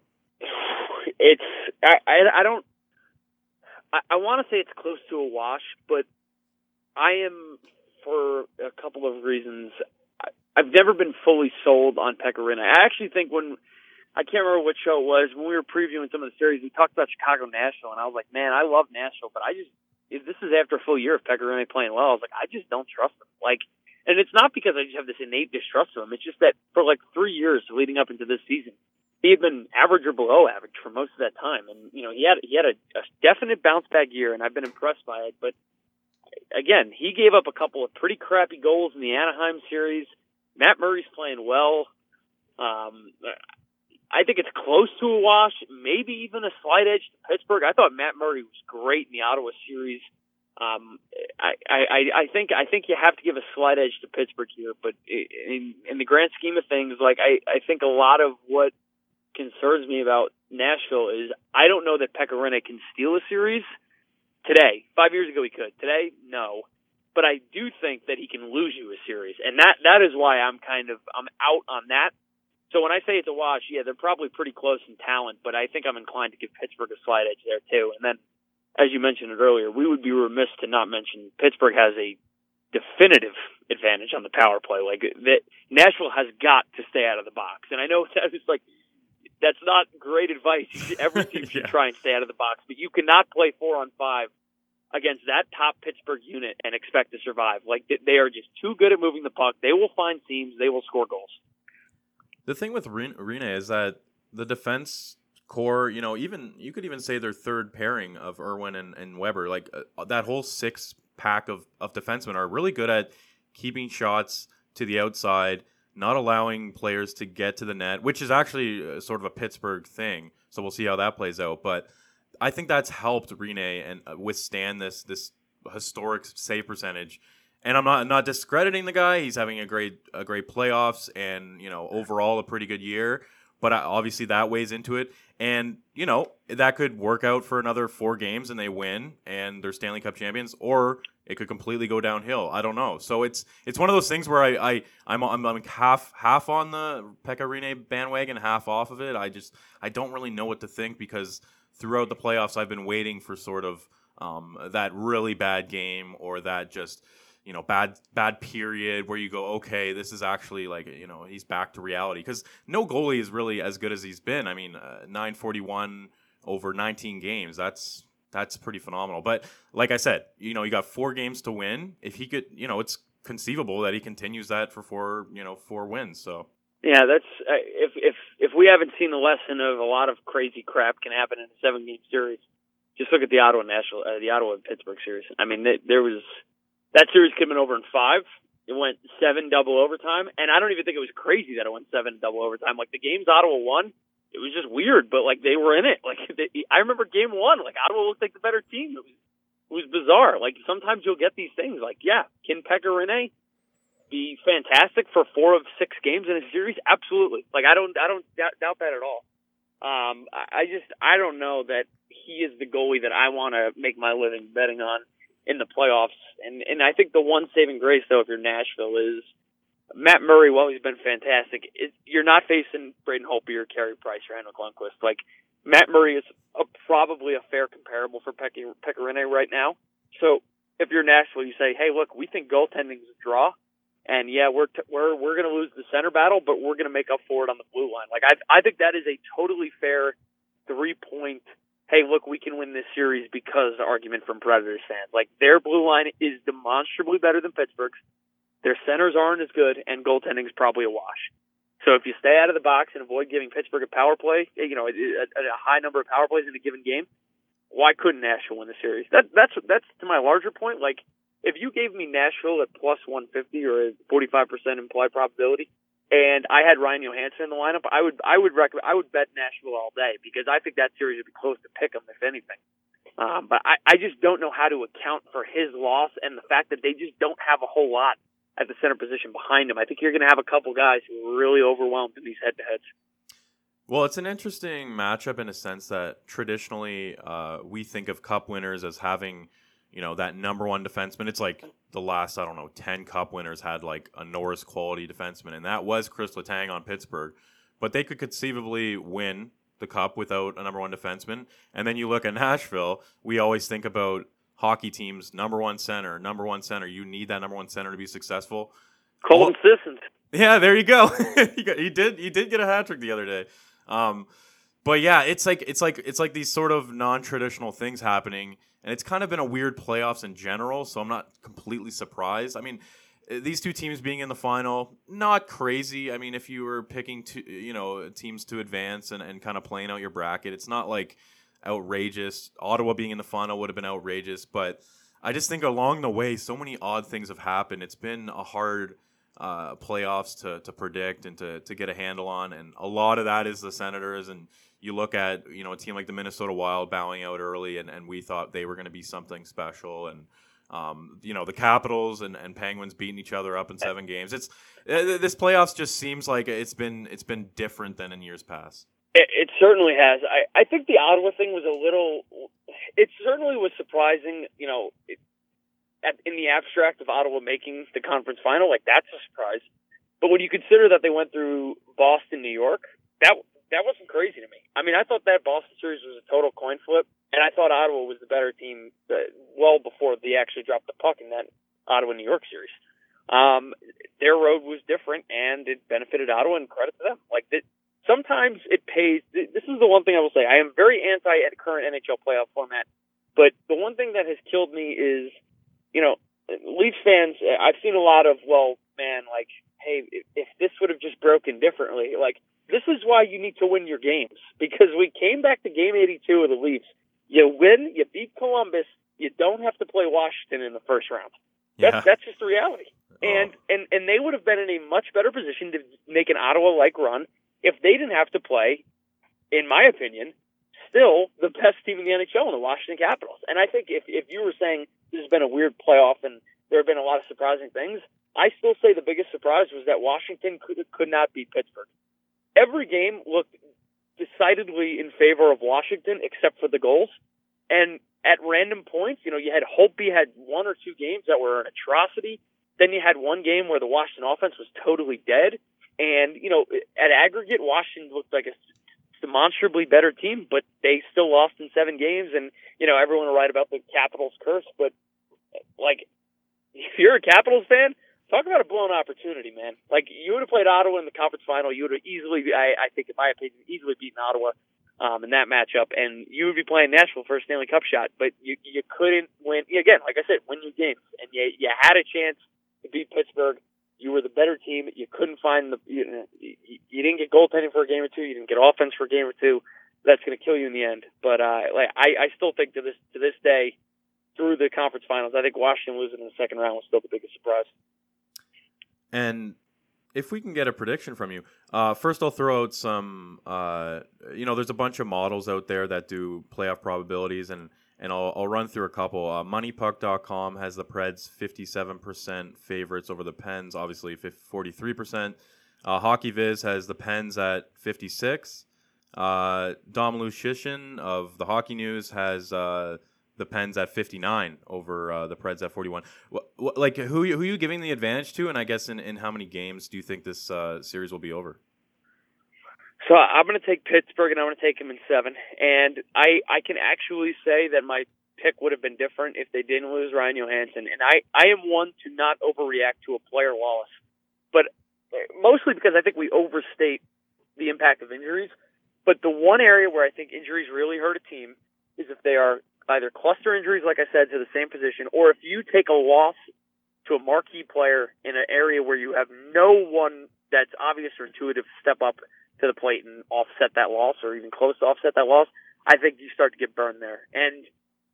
It's I I, I don't I, I want to say it's close to a wash, but I am for a couple of reasons. I've never been fully sold on Pekka Rinne. I actually think when I can't remember what show it was when we were previewing some of the series, we talked about Chicago Nashville, and I was like, man, I love Nashville, but I just this is after a full year of Pekka Rinne playing well, I was like, I just don't trust him. Like, and it's not because I just have this innate distrust of him. It's just that for like three years leading up into this season, he had been average or below average for most of that time, and you know he had he had a, a definite bounce back year, and I've been impressed by it. But again, he gave up a couple of pretty crappy goals in the Anaheim series. Matt Murray's playing well. Um, I think it's close to a wash, maybe even a slight edge to Pittsburgh. I thought Matt Murray was great in the Ottawa series. Um, I, I, I think I think you have to give a slight edge to Pittsburgh here, but in, in the grand scheme of things, like I, I think a lot of what concerns me about Nashville is I don't know that Pekka Rinne can steal a series, today. Five years ago he could. Today, no. But I do think that he can lose you a series, and that that is why I'm kind of I'm out on that. So when I say it's a wash, yeah, they're probably pretty close in talent, but I think I'm inclined to give Pittsburgh a slight edge there too. And then, as you mentioned it earlier, we would be remiss to not mention Pittsburgh has a definitive advantage on the power play. Like that, Nashville has got to stay out of the box. And I know (laughs) that is like that's not great advice. (laughs) Every team should yeah. try and stay out of the box, but you cannot play four on five against that top Pittsburgh unit and expect to survive. Like they are just too good at moving the puck. They will find seams. They will score goals. The thing with Rinne is that the defense core, you know, even you could even say their third pairing of Irwin and, and Weber, like uh, that whole six pack of, of defensemen are really good at keeping shots to the outside, not allowing players to get to the net, which is actually uh, sort of a Pittsburgh thing. So we'll see how that plays out. But I think that's helped Rinne and uh, withstand this this historic save percentage. And I'm not not discrediting the guy. He's having a great a great playoffs and you know overall a pretty good year. But obviously that weighs into it. And you know that could work out for another four games and they win and they're Stanley Cup champions, or it could completely go downhill. I don't know. So it's it's one of those things where I, I I'm, I'm, I'm half half on the Pekka Rinne bandwagon, half off of it. I just I don't really know what to think because throughout the playoffs, I've been waiting for sort of um, that really bad game or that just you know bad bad period where you go okay this is actually like you know he's back to reality because no goalie is really as good as he's been i mean uh, 941 over 19 games that's that's pretty phenomenal but like i said you know you got four games to win if he could you know it's conceivable that he continues that for four you know four wins so yeah, that's uh, if if if we haven't seen the lesson of a lot of crazy crap can happen in a seven game series, just look at the Ottawa Nashville, uh, the Ottawa Pittsburgh series. I mean, they, there was that series came in over in five. It went seven double overtime, and I don't even think it was crazy that it went seven double overtime. Like the games Ottawa won, it was just weird, but like they were in it. (laughs) Like they, I remember game one, like Ottawa looked like the better team. It was it was bizarre. Like sometimes you'll get these things. Like yeah, can Pekka be fantastic for four of six games in a series? Absolutely. Like I don't I don't doubt, doubt that at all. Um, I just I don't know that he is the goalie that I want to make my living betting on in the playoffs. And and I think the one saving grace though, if you're Nashville, is Matt Murray. While he's been fantastic, it, you're not facing Braden Holtby or Carey Price or Henrik Lundqvist. Like Matt Murray is a, probably a fair comparable for Pekka Rinne right now. So if you're Nashville, you say, hey, look, we think goaltending is a draw. And yeah, we're t- we're we're going to lose the center battle, but we're going to make up for it on the blue line. Like I I think that is a totally fair three point. Hey, look, we can win this series because argument from Predators fans. Like their blue line is demonstrably better than Pittsburgh's. Their centers aren't as good, and goaltending is probably a wash. So if you stay out of the box and avoid giving Pittsburgh a power play, you know, a, a high number of power plays in a given game, why couldn't Nashville win the series? That that's that's to my larger point. Like if you gave me Nashville at plus 150 or a 45% implied probability, and I had Ryan Johansen in the lineup, I would I would recommend I would bet Nashville all day because I think that series would be close to pick them if anything. Um, but I, I just don't know how to account for his loss and the fact that they just don't have a whole lot at the center position behind him. I think you're going to have a couple guys who are really overwhelmed in these head to heads. Well, it's an interesting matchup in a sense that traditionally uh, we think of cup winners as having you know that number one defenseman. It's like the last I don't know ten Cup winners had like a Norris quality defenseman, and that was Chris Letang on Pittsburgh. But they could conceivably win the Cup without a number one defenseman. And then you look at Nashville. We always think about hockey teams number one center, number one center. You need that number one center to be successful. Colton well, Sissons. Yeah, there you go. (laughs) you did. you did get a hat trick the other day. Um, but yeah, it's like it's like it's like these sort of non-traditional things happening and it's kind of been a weird playoffs in general. So I'm not completely surprised. I mean, these two teams being in the final, not crazy. I mean, if you were picking two, you know, teams to advance and, and kind of playing out your bracket, it's not like outrageous. Ottawa being in the final would have been outrageous, but I just think along the way, so many odd things have happened. It's been a hard uh, playoffs to, to predict and to, to get a handle on, and a lot of that is the Senators and you look at you know a team like the Minnesota Wild bowing out early, and, and we thought they were going to be something special, and um, you know the Capitals and, and Penguins beating each other up in seven games. It's uh, this playoffs just seems like it's been it's been different than in years past. It, it certainly has. I, I think the Ottawa thing was a little. it certainly was surprising. You know, it, at, in the abstract of Ottawa making the conference final, like that's a surprise. But when you consider that they went through Boston, New York, that that wasn't crazy to me. I mean, I thought that Boston series was a total coin flip, and I thought Ottawa was the better team uh, well before they actually dropped the puck in that Ottawa New York series. Um, their road was different, and it benefited Ottawa, and credit to them. Like that, sometimes it pays. This is the one thing I will say. I am very anti current NHL playoff format, but the one thing that has killed me is, you know, Leafs fans. Uh, I've seen a lot of well, man, like, hey, if, if this would have just broken differently, like this is why you need to win your games because we came back to game 82 of the Leafs. You win, you beat Columbus, you don't have to play Washington in the first round. That's Yeah. that's just the reality. Oh. And and and they would have been in a much better position to make an Ottawa like run if they didn't have to play, in my opinion, still the best team in the NHL in the Washington Capitals. And I think if if you were saying this has been a weird playoff and there have been a lot of surprising things, I still say the biggest surprise was that Washington could could not beat Pittsburgh. Every game looked decidedly in favor of Washington except for the goals. And at random points, you know, you had Holtby had one or two games that were an atrocity. Then you had one game where the Washington offense was totally dead. And, you know, at aggregate, Washington looked like a demonstrably better team, but they still lost in seven games. And, you know, everyone will write about the Capitals curse, but like, if you're a Capitals fan, talk about a blown opportunity, man. Like, you would have played Ottawa in the conference final. You would have easily, I, I think, in my opinion, easily beaten Ottawa um, in that matchup, and you would be playing Nashville for a Stanley Cup shot, but you you couldn't win. Again, like I said, win your games, and you you had a chance to beat Pittsburgh. You were the better team. You couldn't find the you, you, didn't get goaltending for a game or two. You didn't get offense for a game or two. That's going to kill you in the end. But uh, like I, I still think to this to this day, through the conference finals, I think Washington losing in the second round was still the biggest surprise. And if we can get a prediction from you, uh, first I'll throw out some. Uh, you know, there's a bunch of models out there that do playoff probabilities, and and I'll, I'll run through a couple. Uh, MoneyPuck.com has the Preds 57% favorites over the Pens, obviously 43%. Uh, HockeyViz has the Pens at 56. Uh, Dom Luszczyszyn of the Hockey News has uh, the Pens at 59 over uh, the Preds at 41. What, what, like, who, who are you giving the advantage to? And I guess in, in how many games do you think this uh, series will be over? So I'm going to take Pittsburgh, and I'm going to take them in seven. And I I can actually say that my pick would have been different if they didn't lose Ryan Johansen. And I I am one to not overreact to a player loss, but eh, mostly because I think we overstate the impact of injuries. But the one area where I think injuries really hurt a team is if they are either cluster injuries, like I said, to the same position, or if you take a loss to a marquee player in an area where you have no one that's obvious or intuitive step up to the plate and offset that loss or even close to offset that loss, I think you start to get burned there. And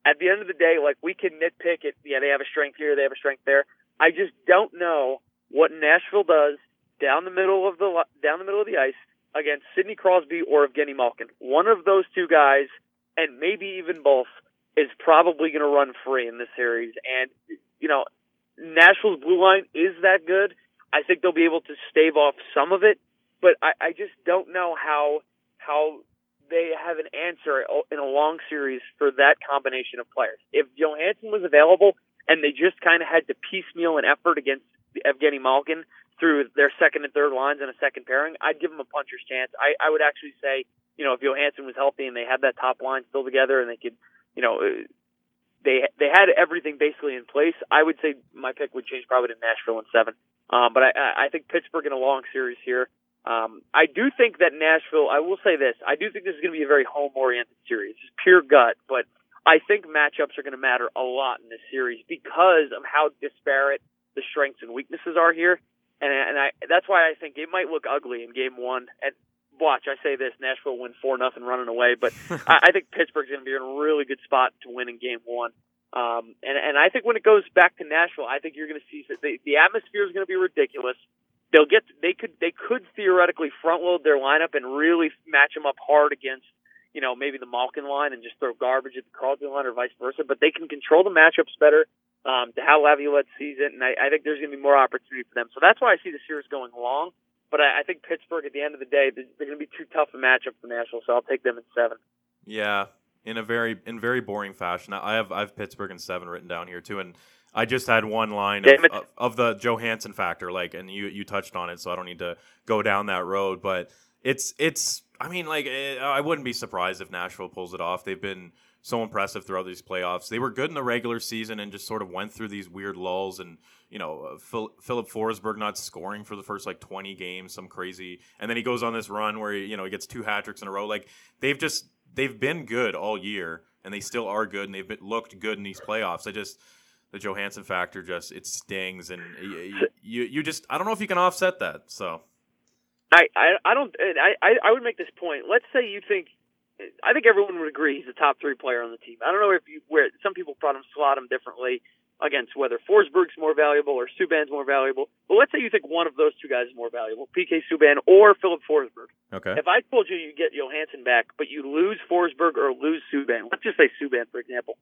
at the end of the day, like we can nitpick it. Yeah, they have a strength here, they have a strength there. I just don't know what Nashville does down the middle of the down the middle of the ice against Sidney Crosby or Evgeny Malkin. One of those two guys, and maybe even both, is probably going to run free in this series. And you know, Nashville's blue line is that good. I think they'll be able to stave off some of it, but I, I just don't know how how they have an answer in a long series for that combination of players. If Johansen was available and they just kind of had to piecemeal an effort against Evgeny Malkin through their second and third lines and a second pairing, I'd give them a puncher's chance. I, I would actually say, you know, if Johansen was healthy and they had that top line still together and they could, you know, they they had everything basically in place, I would say my pick would change probably to Nashville in seven. Um, but I, I think Pittsburgh in a long series here. Um, I do think that Nashville. I will say this: I do think this is going to be a very home-oriented series, just pure gut. But I think matchups are going to matter a lot in this series because of how disparate the strengths and weaknesses are here, and and I that's why I think it might look ugly in Game One. And watch, I say this: Nashville win four nothing running away, but (laughs) I, I think Pittsburgh's going to be in a really good spot to win in Game One. Um, and and I think when it goes back to Nashville, I think you're going to see the the atmosphere is going to be ridiculous they'll get they could they could theoretically front load their lineup and really match them up hard against you know maybe the Malkin line and just throw garbage at the Carlton line or vice versa. But they can control the matchups better. Um, to how Laviolette sees it, and I, I think there's going to be more opportunity for them. So that's why I see the series going long. But I, I think Pittsburgh, at the end of the day, they're, they're going to be too tough a matchup for Nashville. So I'll take them at seven. Yeah, in a very in very boring fashion. I have I have Pittsburgh and seven written down here too, and I just had one line of, of, the Johansen factor, like, and you you touched on it, so I don't need to go down that road. But it's it's I mean, like, eh, I wouldn't be surprised if Nashville pulls it off. They've been so impressive throughout these playoffs. They were good in the regular season and just sort of went through these weird lulls and you know uh, Phil, Filip Forsberg not scoring for the first like 20 games, some crazy, and then he goes on this run where he, you know he gets two hat tricks in a row. Like they've just they've been good all year and they still are good and they've been, looked good in these playoffs. I just the Johansen factor just it stings and you, you you just I don't know if you can offset that. So I, I, I don't. I, I, I would make this point. Let's say you think. I think everyone would agree he's a top three player on the team. I don't know if you where some people thought him slot him differently against whether Forsberg's more valuable or Subban's more valuable. But let's say you think one of those two guys is more valuable, PK Subban or Filip Forsberg. okay, If I told you you get Johansson back, but you lose Forsberg or lose Subban, let's just say Subban for example,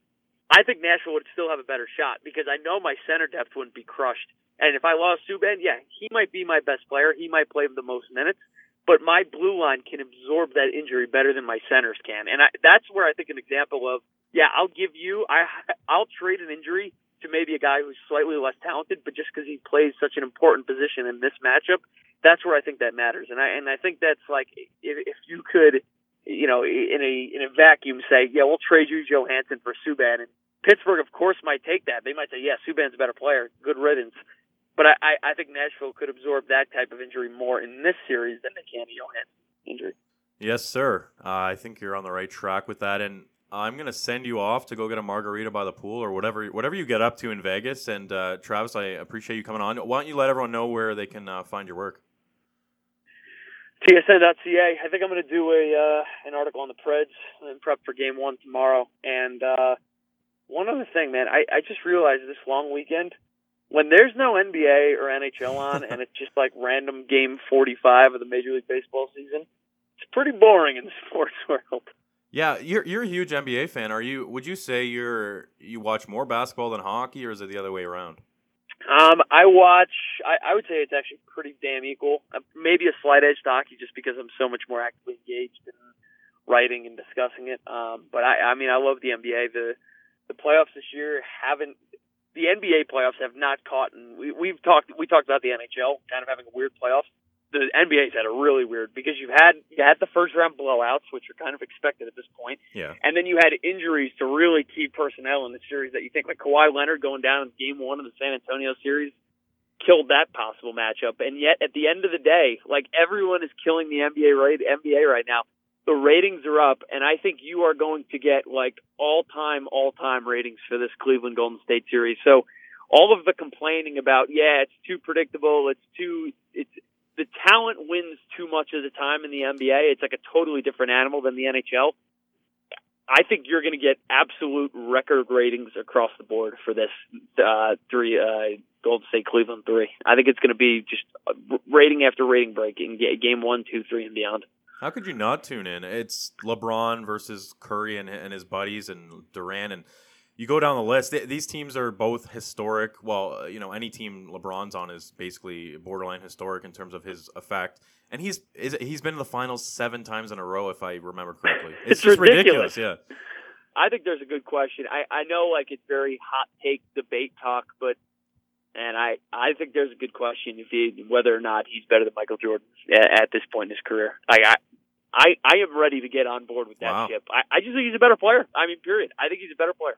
I think Nashville would still have a better shot because I know my center depth wouldn't be crushed. And if I lost Subban, yeah, he might be my best player. He might play the most minutes, but my blue line can absorb that injury better than my centers can. And I, that's where I think an example of, yeah, I'll give you, I, I'll trade an injury to maybe a guy who's slightly less talented, but just because he plays such an important position in this matchup, that's where I think that matters. And I, and I think that's like, if, if you could, you know, in a, in a vacuum say, yeah, we'll trade you Johansen for Subban and Pittsburgh, of course, might take that. They might say, yeah, Subban's a better player. Good riddance. But I, I, think Nashville could absorb that type of injury more in this series than they can a Johansen injury. yes, sir. Uh, I think you're on the right track with that, and I'm gonna send you off to go get a margarita by the pool or whatever whatever you get up to in Vegas. And uh, Travis, I appreciate you coming on. Why don't you let everyone know where they can uh, find your work? TSN.ca. I think I'm going to do a uh, an article on the Preds and prep for Game One tomorrow. And uh, one other thing, man, I, I just realized this long weekend when there's no NBA or NHL on, and it's just like random Game 45 of the Major League Baseball season. It's pretty boring in the (laughs) sports world. Yeah, you're you're a huge NBA fan. Are you? Would you say you're you watch more basketball than hockey, or is it the other way around? Um, I watch. I, I would say it's actually pretty damn equal. Uh, maybe a slight edge to hockey, just because I'm so much more actively engaged in writing and discussing it. Um, but I, I mean, I love the NBA. The the playoffs this year haven't. The NBA playoffs have not caught, and we, we've talked. We talked about the NHL kind of having a weird playoffs. The NBA's had a really weird because you've had you had the first round blowouts, which are kind of expected at this point. Yeah. And then you had injuries to really key personnel in the series that you think like Kawhi Leonard going down in game one of the San Antonio series killed that possible matchup. And yet at the end of the day, like everyone is killing the NBA right NBA right now. The ratings are up and I think you are going to get like all time, all time ratings for this Cleveland Golden State series. So all of the complaining about, yeah, it's too predictable, it's too it's the talent wins too much of the time in the NBA. It's like a totally different animal than the NHL. I think you're going to get absolute record ratings across the board for this uh, three uh, Golden State Cleveland three. I think it's going to be just uh, rating after rating break in game one, two, three, and beyond. How could you not tune in? It's LeBron versus Curry and, and his buddies and Durant and you go down the list. th- These teams are both historic. Well, uh, you know, any team LeBron's on is basically borderline historic in terms of his effect. And he's is, he's been in the finals seven times in a row, if I remember correctly. (laughs) It's, It's just ridiculous. Yeah. I think there's a good question. I, I know like it's very hot take debate talk, but and I I think there's a good question if he whether or not he's better than Michael Jordan at, at this point in his career. Like I. I, I am ready to get on board with that Wow. ship. I, I just think he's a better player. I mean, period. I think he's a better player.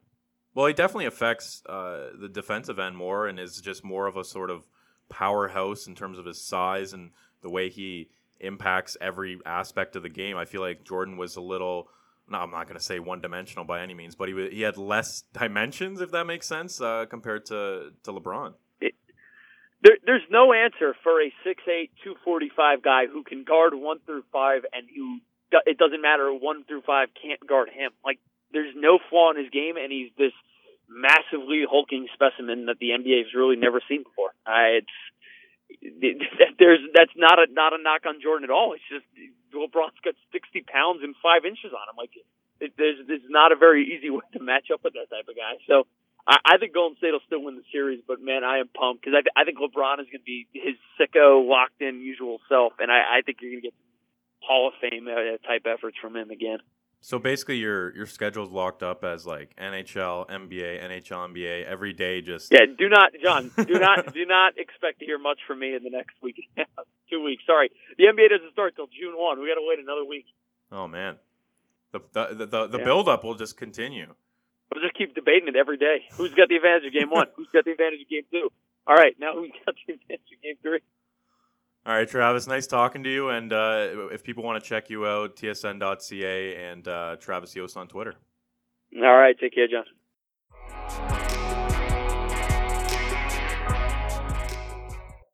Well, he definitely affects uh, the defensive end more and is just more of a sort of powerhouse in terms of his size and the way he impacts every aspect of the game. I feel like Jordan was a little. No, I'm not going to say one dimensional by any means, but he he had less dimensions, if that makes sense, uh, compared to to LeBron. There, there's no answer for a 6'8", 245 guy who can guard one through five and who it doesn't matter one through five can't guard him. Like there's no flaw in his game, and he's this massively hulking specimen that the NBA has really never seen before. Uh, it's (laughs) there's that's not a not a knock on Jordan at all. It's just LeBron's got 60 pounds and five inches on him. Like it, there's there's not a very easy way to match up with that type of guy. So I, I think Golden State will still win the series, but man, I am pumped because I, th- I think LeBron is going to be his sicko, locked in, usual self, and I, I think you're going to get Hall of Fame uh, type efforts from him again. So basically, your your schedule's locked up as like NHL, NBA, NHL, NBA every day. Just Yeah, do not, John, do not, do not expect to hear much from me in the next week, and a half, two weeks. Sorry, the NBA doesn't start till June one. We got to wait another week. oh man, the the the, the, the Yeah. build up will just continue. We'll just keep debating it every day. Who's got the advantage of game one? Who's got the advantage of game two? All right, now who's got the advantage of game three? All right, Travis, nice talking to you. And uh, if people want to check you out, tsn.ca and uh, Travis Yost on Twitter. All right, take care, John.